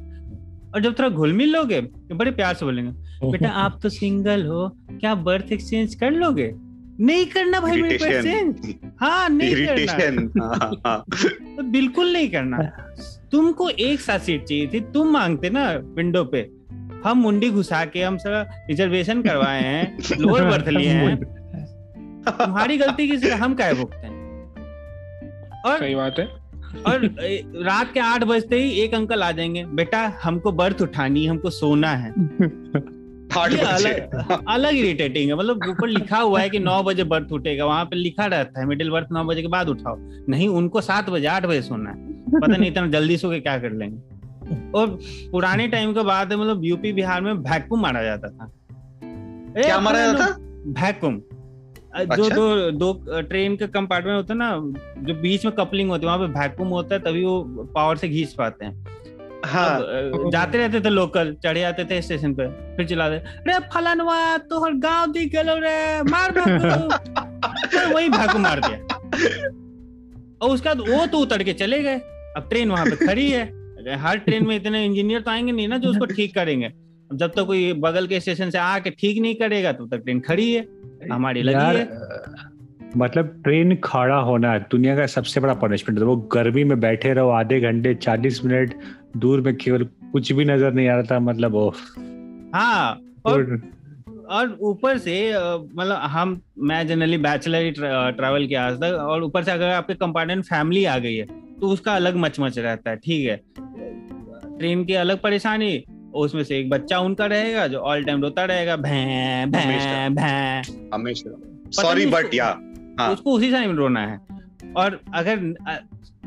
और जब थोड़ा घुल मिल लोगे तो बड़े प्यार से बोलेंगे बेटा (laughs) आप तो सिंगल हो क्या बर्थ एक्सचेंज कर लोगे? नहीं करना भाई मेरे एक्सचेंज. हाँ नहीं करना इरिटेशन (laughs) हाँ, हाँ। तो बिल्कुल नहीं करना तुमको एक साथ सीट चाहिए थी तुम मांगते ना विंडो पे। हम मुंडी घुसा के हम सर रिजर्वेशन करवाए हैं (laughs) लोअर बर्थ लिए हैं। तुम्हारी गलती किसी हम क्या भुगते हैं? और सही बात है। और रात के आठ बजते ही एक अंकल आ जाएँगे बेटा हमको बर्थ उठानी हमको सोना है। अलग अलग इरिटेटिंग है। मतलब ऊपर लिखा हुआ है कि नौ बजे बर्थ उठेगा वहाँ पे लिखा रहता है मिडिल बर्थ नौ बजे के बाद उठाओ। नहीं उनको सात बजे आठ बजे सोना है। पता नहीं इतना जल्दी सो के क्या कर लेंगे। और पुराने टाइम के बाद मतलब यूपी बिहार में वैक्यूम मारा जाता था। क्या मारा जाता वैक्यूम जो अच्छा। दो दो ट्रेन के कंपार्टमेंट होता है ना जो बीच में कपलिंग होती है वहाँ पे वैक्यूम होता है तभी वो पावर से घींच पाते हैं। हाँ। जाते रहते थे लोकल चढ़े जाते थे स्टेशन पे फिर चिल्लाते रे फलानवा तोहर गाँव दिख गेलो रे मार भागो (laughs) फिर वही भागो मार दिया। और उसके बाद वो तो उतर के चले गए। अब ट्रेन वहाँ पे खड़ी है। हर ट्रेन में इतने इंजीनियर तो आएँगे नहीं ना जो उसको ठीक करेंगे। जब तक कोई बगल के स्टेशन से आके ठीक नहीं करेगा तब तक ट्रेन खड़ी है हमारी लगी है। मतलब ट्रेन खड़ा होना दुनिया का सबसे बड़ा पनिशमेंट है। वो गर्मी में बैठे रहो आधे घंटे चालीस मिनट दूर में केवल कुछ भी नज़र नहीं आ रहा था मतलब वो हाँ और और ऊपर से मतलब हम मैं जनरली बैचलर ट्रैवल किया आज तक और ऊपर से अगर आपके कंपार्टमेंट फैमिली आ गई है तो उसका अलग मचमच रहता है ठीक है। ट्रेन की अलग परेशानी उसमें से एक बच्चा उनका रहेगा जो ऑल टाइम रोता रहेगा भैं भैं भैं। हमेशा। सॉरी बट या। उसको उसी टाइम रोना है। और अगर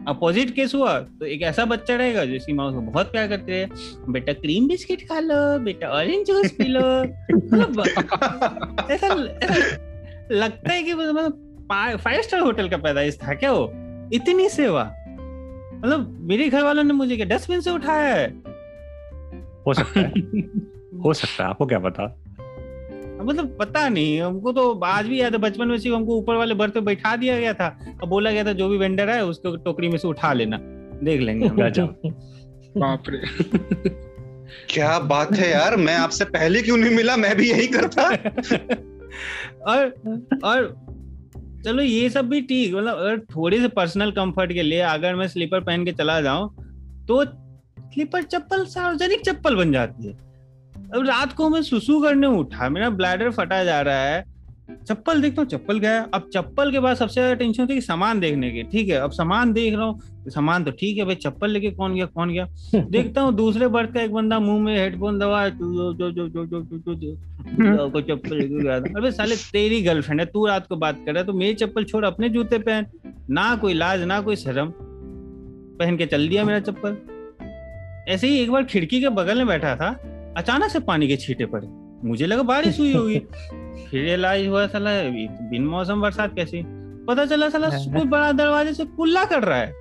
अपोजिट केस हुआ तो एक ऐसा बच्चा रहेगा जिसकी माँ उसको बहुत प्यार करती है बेटा क्रीम बिस्किट खा लो बेटा ऑरेंज जूस पी लो। मतलब ऐसा ऐसा लगता है कि मतलब फाइव स्टार होटल का पैदाइश था क्या वो? इतनी सेवा। मतलब मेरे घर वालों ने मुझे डस्टबिन से उठाया है? हो सकता है। (laughs) हो सकता है आपको क्या पता? मतलब पता नहीं हमको तो आज भी याद है बचपन में सिर्फ़ हमको ऊपर वाले बर्थ पे बैठा दिया गया था अब बोला गया था जो भी वेंडर है उसको टोकरी में से उठा लेना। देख लेंगे (laughs) बाप रे। (laughs) क्या बात है यार मैं आपसे पहले क्यों नहीं मिला? मैं भी यही करता। और और चलो ये सब भी ठीक मतलब अगर थोड़ी से पर्सनल कंफर्ट के लिए अगर मैं स्लीपर पहन के चला जाऊँ तो स्लीपर चप्पल सार्वजनिक चप्पल बन जाती है। अब रात को मैं सुसु करने उठा मेरा ब्लैडर फटा जा रहा है। चप्पल देखता हूँ चप्पल गया। अब चप्पल के बाद सबसे ज़्यादा टेंशन होती है सामान देखने की। ठीक है अब सामान देख रहा हूँ सामान तो ठीक है भाई चप्पल लेके कौन गया कौन गया? (laughs) देखता हूँ दूसरे बर्थ का एक बंदा मुँह में हेडफोन दबा जो जो जो जो जो जो जो को चप्पल लेके गया था। अरे साले तेरी गर्लफ्रेंड है तू रात को बात कर रहा है तो मेरी चप्पल छोड़ अपने जूते पहन। ना कोई लाज ना कोई शर्म। पहन के चल दिया मेरा चप्पल। ऐसे ही एक बार खिड़की के बगल में बैठा था अचानक से पानी के छींटे पड़े। मुझे लगा बारिश हुई होगी। फिर रियलाइज़ हुआ साला बिन मौसम बरसात कैसी। पता चला साला कोई बड़ा दरवाजे से कुल्ला कर रहा है।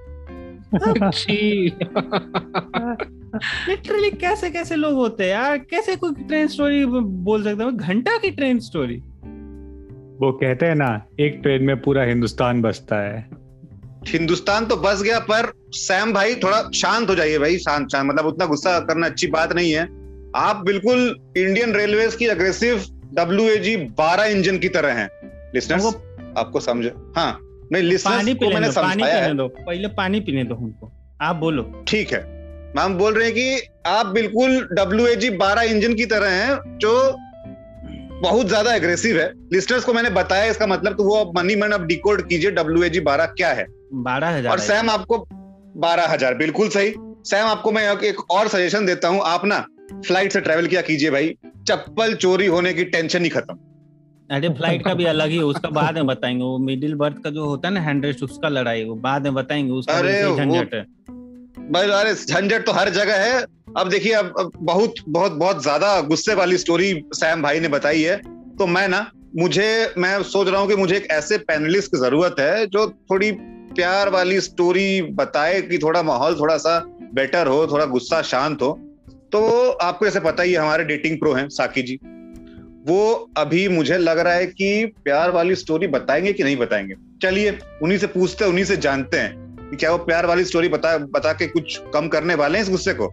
लिटरली कैसे कैसे लोग होते हैं यार? कैसे कोई ट्रेन स्टोरी बोल सकते हैं? घंटा की ट्रेन स्टोरी वो कहते हैं ना एक ट्रेन में पूरा हिंदुस्तान बसता है। हिंदुस्तान तो बस गया पर सैम भाई थोड़ा शांत हो जाइए भाई शांत शांत मतलब उतना गुस्सा करना अच्छी बात नहीं है। आप बिल्कुल इंडियन रेलवे की अग्रेसिव डब्ल्यू ए जी बारह इंजन की तरह है। लिसनर्स आपको समझ हाँ नहीं लिसनर्स को मैंने समझाया है। दो पहले पानी पीने दो हमको। आप बोलो। ठीक है। मैम बोल रहे हैं कि आप बिल्कुल डब्ल्यू ए जी बारह इंजन की तरह हैं जो बहुत ज़्यादा एग्रेसिव है। लिस्टर्स को मैंने बताया इसका मतलब तो वो अब मनी मैन अब डिकोड कीजिए डब्ल्यू ए जी बारह क्या है। बारह हज़ार और सैम आपको बारह हज़ार बिल्कुल सही। सैम आपको मैं एक और सजेशन देता हूँ। आप ना फ़्लाइट से ट्रेवल किया कीजिए भाई। चप्पल चोरी होने की टेंशन ही खत्म। अरे फ़्लाइट का भी अलग ही उसका बाद में बताएँगे। वो मिडिल बर्थ का जो होता है ना हैंड्रेस्ट उसका लड़ाई वो बाद में बताएँगे उसका अरे झंझट है। झंझट तो हर जगह है। अब देखिए अब, बहुत बहुत बहुत ज़्यादा गुस्से वाली स्टोरी सैम भाई ने बताई है। तो मैं ना मुझे मैं सोच रहा हूँ कि मुझे एक ऐसे पैनलिस्ट की ज़रूरत है जो थोड़ी प्यार वाली स्टोरी बताए कि थोड़ा माहौल थोड़ा सा बेटर हो थोड़ा गुस्सा शांत हो। तो आपको ऐसे पता ही हमारे डेटिंग प्रो हैं साकी जी। वो अभी मुझे लग रहा है कि प्यार वाली स्टोरी बताएँगे कि नहीं बताएँगे? चलिए उन्हीं से पूछते हैं उन्हीं से जानते हैं। कि क्या वो प्यार वाली स्टोरी बता बता के कुछ कम करने वाले हैं इस गुस्से को?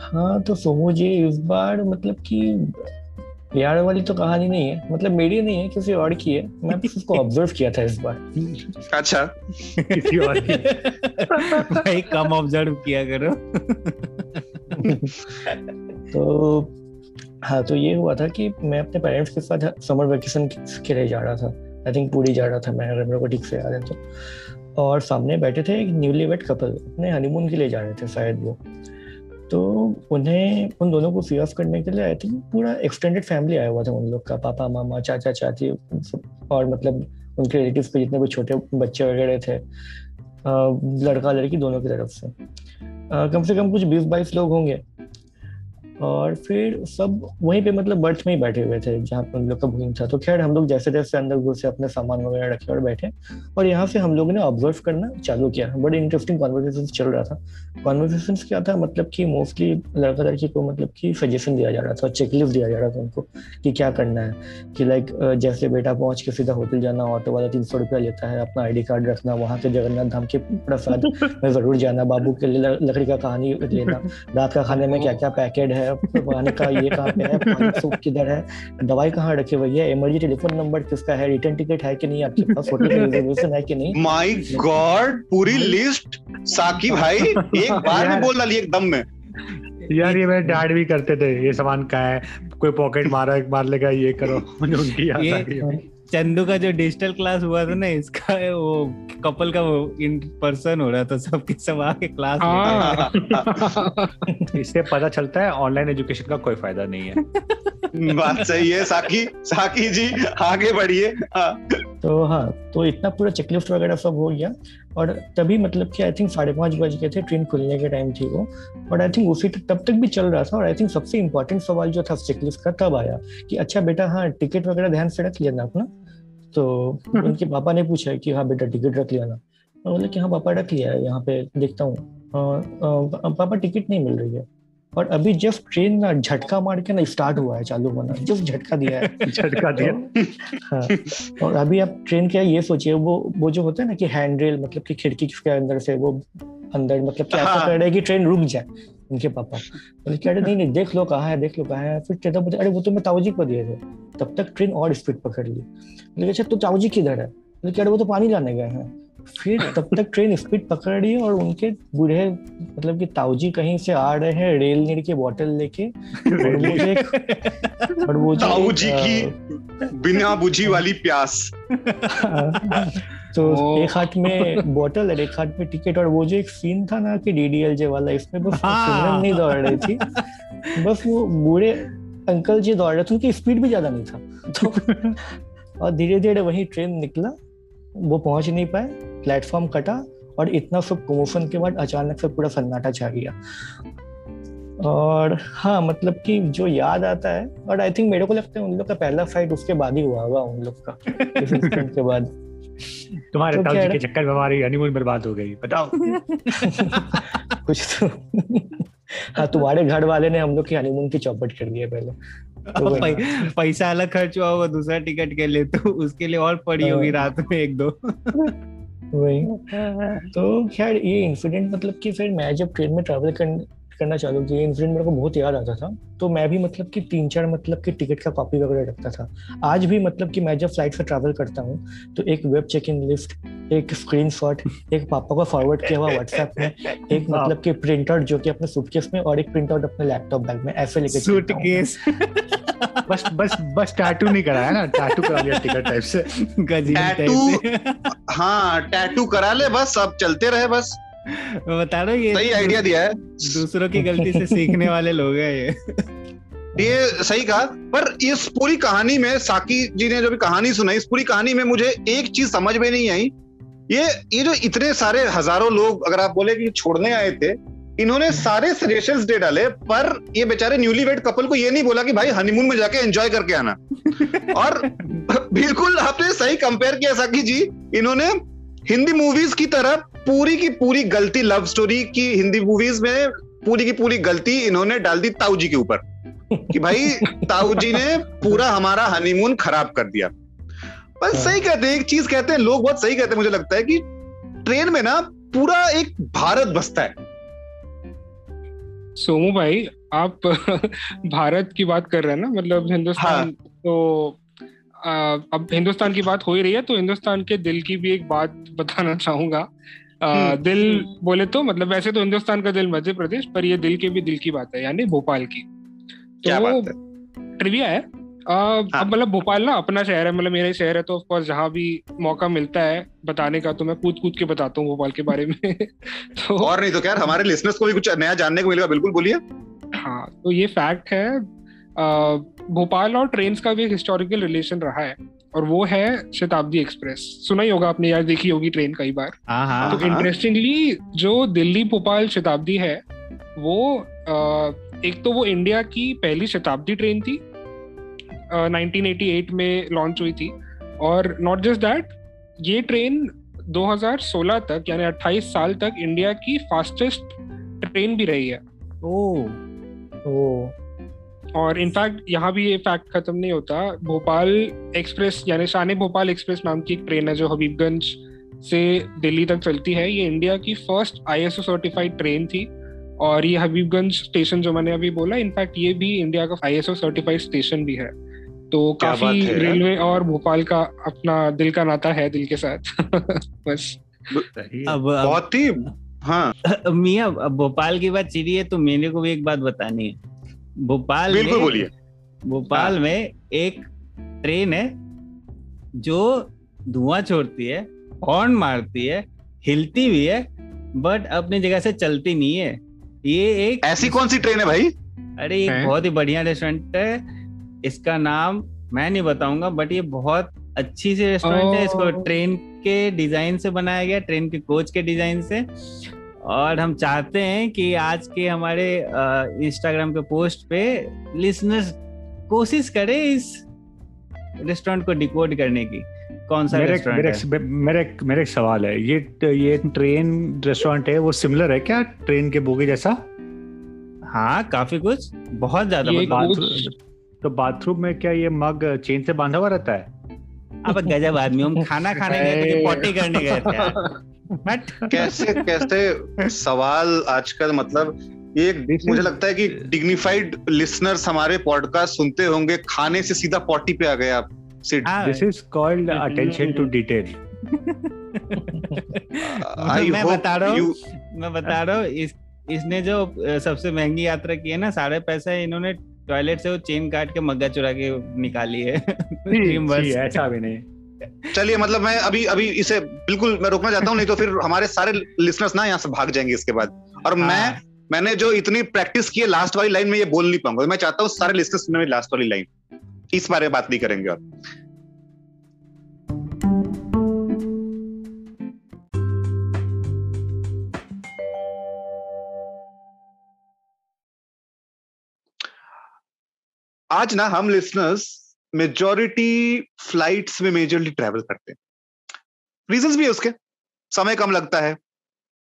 हाँ तो सोमू जी इस बार मतलब कि प्यार वाली तो कहानी नहीं है। मतलब मेरी नहीं है किसी और की है। मैं उसको ऑब्ज़र्व किया था इस बार। अच्छा। किसी और की। भाई कम ऑब्ज़र्व किया करो। तो हाँ तो ये हुआ था कि मैं अपने पेरेंट्स के साथ समर वेकेशन के लिए जा रहा था। आई थिंक पूरी जा रहा था मैं, अगर मेरे को ठीक से याद है तो। और सामने बैठे थे एक न्यूली वेड कपल अपने हनीमून के लिए जा रहे थे शायद वो। तो उन्हें, उन दोनों को फ्री ऑफ़ करने के लिए आई थिंक पूरा एक्सटेंडेड फैमिली आया हुआ था उन लोग का, पापा, मामा, चाचा, चाची और मतलब उनके रिलेटिव के जितने भी छोटे बच्चे वगैरह थे लड़का लड़की दोनों की तरफ़ से। कम से कम कुछ बीस बाईस लोग होंगे। और फिर सब वहीं पे मतलब बर्थ में ही बैठे हुए थे जहाँ पे उन लोग का बुकिंग था। तो खैर हम लोग जैसे जैसे अंदर घुसे अपने सामान वगैरह रखे और बैठे और यहाँ से हम लोगों ने ऑब्ज़र्व करना चालू किया। बड़े इंटरेस्टिंग कॉन्वर्सेशन चल रहा था। कॉन्वर्सेशन क्या था? मतलब कि मोस्टली लड़का लड़की को मतलब कि सजेशन दिया जा रहा था चेकलिस्ट दिया जा रहा था उनको कि क्या करना है। कि लाइक जैसे बेटा पहुँच के सीधा होटल जाना ऑटो वाला तीन सौ रुपया लेता है अपना आईडी कार्ड रखना वहाँ के जगन्नाथ धाम के प्रसाद (laughs) में ज़रूर जाना बाबू के लिए लकड़ी का कहानी लेना रात का खाने में क्या क्या पैकेट है पानी का ये कहाँ पे है पानी सूप किधर है? दवाई कहाँ रखे हुई है? इमरजेंसी टेलीफोन नंबर किसका है? रिटर्न टिकट है कि नहीं? आपके पास होटल रिजर्वेशन है कि नहीं? माय गॉड पूरी लिस्ट साकी भाई एक बार में बोल डाली एकदम में। यार ये मेरे डैड भी करते थे ये सामान का है? कोई पॉकेट मारा एक मार लेगा ये करो। (laughs) उनकी याद आ गई चंदू का जो डिजिटल क्लास हुआ था ना इसका वो कपल का वो इन पर्सन हो रहा था सबके सब आके क्लास (laughs) इससे पता चलता है ऑनलाइन एजुकेशन का कोई फ़ायदा नहीं है। (laughs) बात सही है साकी साकी जी आगे बढ़िए। हाँ। तो हाँ तो इतना पूरा चेकलिफ्ट वगैरह सब हो गया। और तभी मतलब कि आई थिंक साढ़े पाँच बज गए थे ट्रेन खुलने के टाइम थी वो। और आई थिंक उसी तब तक भी चल रहा था और आई थिंक सबसे इम्पोर्टेंट सवाल जो था चेकलिफ्ट का तब आया कि अच्छा बेटा हाँ टिकट वगैरह ध्यान से रख लिया ना अपना। तो उनके पापा ने पूछा कि हाँ बेटा टिकट रख लिया ना मैं बोले कि हाँ पापा रख लिया है यहाँ पे देखता हूँ। पापा टिकट नहीं मिल रही है। और अभी जब ट्रेन ना झटका मार के ना स्टार्ट हुआ है चालू होना जब झटका दिया है। (laughs) झटका दिया। तो, (laughs) हाँ। और अभी आप ट्रेन क्या ये सोचिए वो वो जो होता है ना कि हैंड रेल मतलब कि खिड़की के अंदर से वो अंदर मतलब कि ऐसा हाँ। कर रहा है कि ट्रेन रुक जाए उनके पापा। बोले कि अरे नहीं नहीं देख लो कहाँ है देख लो कहाँ है। फिर चेता बोलते अरे वो तो मैं ताऊजी को दिए थे तब तक ट्रेन और स्पीड पकड़ ली। बोले अच्छा तो ताऊजी किधर है? बोले कि अरे वो तो पानी लाने गए हैं। फिर तब तक ट्रेन स्पीड पकड़ रही है और उनके बूढ़े मतलब कि ताऊजी कहीं से आ रहे हैं रेल नीर की बोतल लेके और वो जो एक और वो जो ताऊ एक, जी अ, की बिना बुझी वाली प्यास। तो एक हाथ में बोतल और एक हाथ में टिकट और वो जो एक सीन था ना कि डीडीएलजे वाला इसमें बस हाँ। सिमरन नहीं दौड़ रही थी। बस वो बूढ़े अंकल जी दौड़ रहे थे उनकी स्पीड भी ज़्यादा नहीं था। तो (laughs) और धीरे धीरे वही ट्रेन निकला वो पहुँच नहीं पाए। प्लेटफॉर्म कटा और इतना सब कमोशन के बाद अचानक से पूरा सन्नाटा छा गया। और हाँ मतलब कि जो याद आता है और आई थिंक मेरे को लगता है उन लोग का पहला फाइट उसके बाद ही हुआ होगा उन लोग का। के बाद। तुम्हारे तो ताऊ क्या जी? के चक्कर में हमारी हनीमून बर्बाद हो गई बताओ। (laughs) कुछ तो। हाँ तुम्हारे घर वाले ने हम लोग की हनीमून की चौपट कर दिया पहले। तो पै- पैसा अलग खर्च हुआ होगा दूसरा टिकट के लिए तो उसके लिए और पड़ी होगी हाँ। रात में एक दो। (laughs) वही। तो खैर ये इंसिडेंट मतलब कि फिर मैं जब ट्रेन में ट्रैवल कर, करना चालू किया इंसिडेंट मेरे को बहुत याद आता था। तो मैं भी मतलब कि तीन चार मतलब कि टिकट का कॉपी वगैरह रखता था। आज भी मतलब कि मैं जब फ़्लाइट से ट्रैवल करता हूँ तो एक वेब चेक इन लिस्ट एक स्क्रीनशॉट एक पापा को फॉरवर्ड किया हुआ व्हाट्सएप में एक। (laughs) मतलब कि प्रिंटआउट जो कि अपने सूटकेस में और एक प्रिंटआउट अपने लैपटॉप बैग में ऐसे लेके सूटकेस (laughs) बस बस बस टैटू नहीं कराया ना टैटू करा लिया टिकट टाइप से। टैटू हाँ टैटू करा ले बस अब चलते रहे बस। बता रहा ये सही आइडिया दिया है। दूसरों की गलती से सीखने वाले लोग हैं ये। ये सही कहा पर इस पूरी कहानी में साकी जी ने जो भी कहानी सुनाई इस पूरी कहानी में मुझे एक चीज़ समझ में नहीं आई। ये ये जो इतने सारे हज़ारों लोग अगर आप बोले कि छोड़ने आए थे इन्होंने सारे सजेशन दे डाले पर ये बेचारे न्यूली वेड कपल को ये नहीं बोला कि भाई हनीमून में जाके एंजॉय करके आना। और (laughs) बिल्कुल आपने सही कंपेयर किया साकी जी। इन्होंने हिंदी मूवीज़ की तरह पूरी की पूरी गलती लव स्टोरी की हिंदी मूवीज़ में पूरी की पूरी गलती इन्होंने डाल दी ताऊ जी के ऊपर। कि भाई ताऊ जी ने पूरा हमारा हनीमून खराब कर दिया। बस हाँ। सही कहते हैं एक चीज़ कहते हैं लोग बहुत सही कहते हैं मुझे लगता है कि ट्रेन में ना पूरा एक भारत बसता है। सोमू भाई आप (laughs) भारत की बात कर रहे हैं ना? मतलब हिंदुस्तान हाँ. तो आ, अब हिंदुस्तान की बात हो ही रही है तो हिंदुस्तान के दिल की भी एक बात बताना चाहूँगा। आ, हम्म। दिल बोले तो मतलब वैसे तो हिंदुस्तान का दिल मध्य प्रदेश पर ये दिल के भी दिल की बात है यानी भोपाल की। क्या तो बात है? ट्रिविया है। आ, हाँ। अब मतलब भोपाल ना अपना शहर है मतलब मेरा ही शहर है तो ऑफकोर्स जहाँ भी मौका मिलता है बताने का तो मैं कूद कूद के बताता हूँ भोपाल के बारे में। (laughs) तो और नहीं तो क्या हमारे लिसनर्स को भी कुछ नया जानने को मिलेगा बिल्कुल बोलिए। हाँ तो ये फैक्ट है भोपाल और ट्रेन का भी एक हिस्टोरिकल रिलेशन रहा है। और वो है शताब्दी एक्सप्रेस। सुना ही होगा आपने यार देखी होगी ट्रेन कई बार। हाँ हाँ। तो इंटरेस्टिंगली जो दिल्ली भोपाल शताब्दी है वो अ, एक तो वो इंडिया की पहली शताब्दी ट्रेन थी अ, 1988 में लॉन्च हुई थी। और नॉट जस्ट दैट ये ट्रेन 2016 तक यानी 28 साल तक इंडिया की फास्टेस्ट ट्रेन भी रही है। ओ ओ और इनफैक्ट यहाँ भी ये फैक्ट खत्म नहीं होता। भोपाल एक्सप्रेस यानी शान भोपाल एक्सप्रेस नाम की एक ट्रेन है जो हबीबगंज से दिल्ली तक चलती है। ये इंडिया की फ़र्स्ट आईएसओ सर्टिफाइड ट्रेन थी और ये हबीबगंज स्टेशन जो मैंने अभी बोला इनफैक्ट ये भी इंडिया का आईएसओ सर्टिफाइड स्टेशन भी है। तो काफ़ी रेलवे और भोपाल का अपना दिल का नाता है दिल के साथ। (laughs) बस। अब अब बहुत ही हाँ। (laughs) मियाँ भोपाल की बात चिड़ी है तो मेरे को भी एक बात बतानी है। भोपाल बिल्कुल में बोलिए। भोपाल में एक ट्रेन है जो धुआँ छोड़ती है हॉर्न मारती है हिलती भी है बट अपनी जगह से चलती नहीं है। ये एक ऐसी कौन सी ट्रेन है भाई? अरे एक है? बहुत ही बढ़िया रेस्टोरेंट है। इसका नाम मैं नहीं बताऊँगा बट ये बहुत अच्छी सी रेस्टोरेंट है। इसको ट्रेन के डिज़ाइन से बनाया गया ट्रेन के कोच के डिज़ाइन से। और हम चाहते हैं कि आज के हमारे इंस्टाग्राम के पोस्ट पे लिसनर्स कोशिश करें इस रेस्टोरेंट को डिकोड करने की। कौन सा मेरे रेस्टोरेंट मेरे है? मेरे मेरे एक सवाल है। ये ये ट्रेन रेस्टोरेंट है वो सिमिलर है क्या ट्रेन के बोगी जैसा? हाँ काफ़ी कुछ। बहुत ज़्यादा मतलब तो बाथरूम में क्या ये मग चेन से बांधा हुआ रहता है? अब गजब आदमी हम खाना खाने गए थे (laughs) पॉटी करने गए थे (laughs) बट कैसे कैसे सवाल आजकल मतलब ये एक मुझे लगता है कि डिग्निफाइड लिसनर्स हमारे पॉडकास्ट सुनते होंगे खाने से सीधा पॉटी पे आ गए आप this is called attention to detail मैं बता रहा हूँ मैं बता रहा हूँ इस इसने जो सबसे महँगी यात्रा की है ना सारे पैसे इन्होंने टॉयलेट से वो चेन काट के मग्गा चुरा के निकाली है। ऐसा भी नहीं। चलिए मतलब मैं अभी अभी इसे बिल्कुल मैं रोकना चाहता हूँ नहीं तो फिर हमारे सारे लिसनर्स ना यहाँ से भाग जाएँगे इसके बाद। और हाँ। मैं मैंने जो इतनी प्रैक्टिस की है लास्ट वाली लाइन में ये बोल नहीं पाऊँगा। मैं चाहता हूँ सारे लिसनर्स में लास्ट वाली लाइन इस बारे में बात नहीं करेंगे और। आज ना हम लिसनर्स मेजॉरिटी फ्लाइट्स में मेजरली ट्रैवल करते हैं। रीजंस भी है उसके। समय कम लगता है।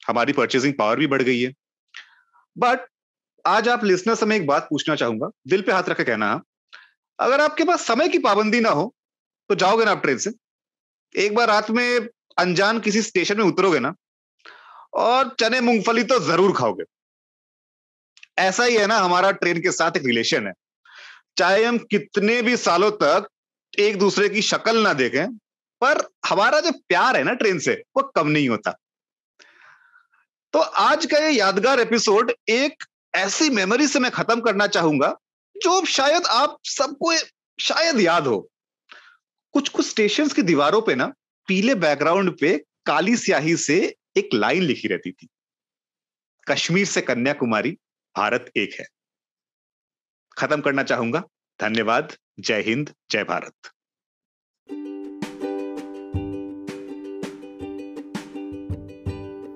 हमारी परचेसिंग पावर भी बढ़ गई है। बट आज आप लिसनर से मैं एक बात पूछना चाहूँगा। दिल पे हाथ रख के कहना। हाँ। अगर आपके पास समय की पाबंदी ना हो तो जाओगे ना आप ट्रेन से। एक बार रात में अनजान किसी स्टेशन में उतरोगे ना, और चने मूंगफली तो ज़रूर खाओगे। ऐसा ही है ना, हमारा ट्रेन के साथ एक रिलेशन है। चाहे हम कितने भी सालों तक एक दूसरे की शक्ल ना देखें, पर हमारा जो प्यार है ना ट्रेन से, वो कम नहीं होता। तो आज का ये यादगार एपिसोड एक ऐसी मेमोरी से मैं खत्म करना चाहूँगा, जो शायद आप सबको शायद याद हो। कुछ कुछ स्टेशन की दीवारों पे ना, पीले बैकग्राउंड पे काली स्याही से एक लाइन लिखी रहती थी। कश्मीर से कन्याकुमारी, भारत एक है। खत्म करना चाहूँगा। धन्यवाद। जय हिंद, जय भारत।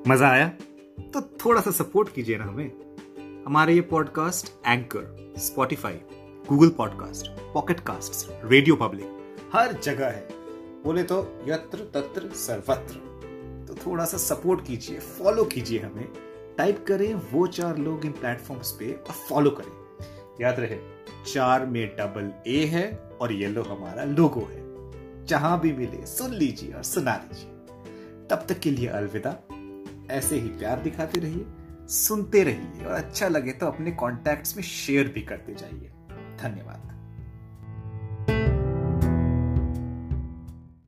मज़ा आया? तो थोड़ा सा सपोर्ट कीजिए ना हमें। हमारे ये podcast Anchor Spotify Google podcast Pocket Cast Radio Public हर जगह है। बोले तो यत्र तत्र सर्वत्र। तो थोड़ा सा सपोर्ट कीजिए फॉलो कीजिए हमें। टाइप करें, वो चार लोग इन प्लेटफॉर्म्स पे और फॉलो करें। याद रहे, चार में डबल ए है और येलो हमारा लोगो है। जहाँ भी मिले, सुन लीजिए और सुना लीजिए। तब तक के लिए अलविदा। ऐसे ही प्यार दिखाते रहिए, सुनते रहिए और अच्छा लगे तो अपने कॉन्टैक्ट्स में शेयर भी करते जाइए। धन्यवाद।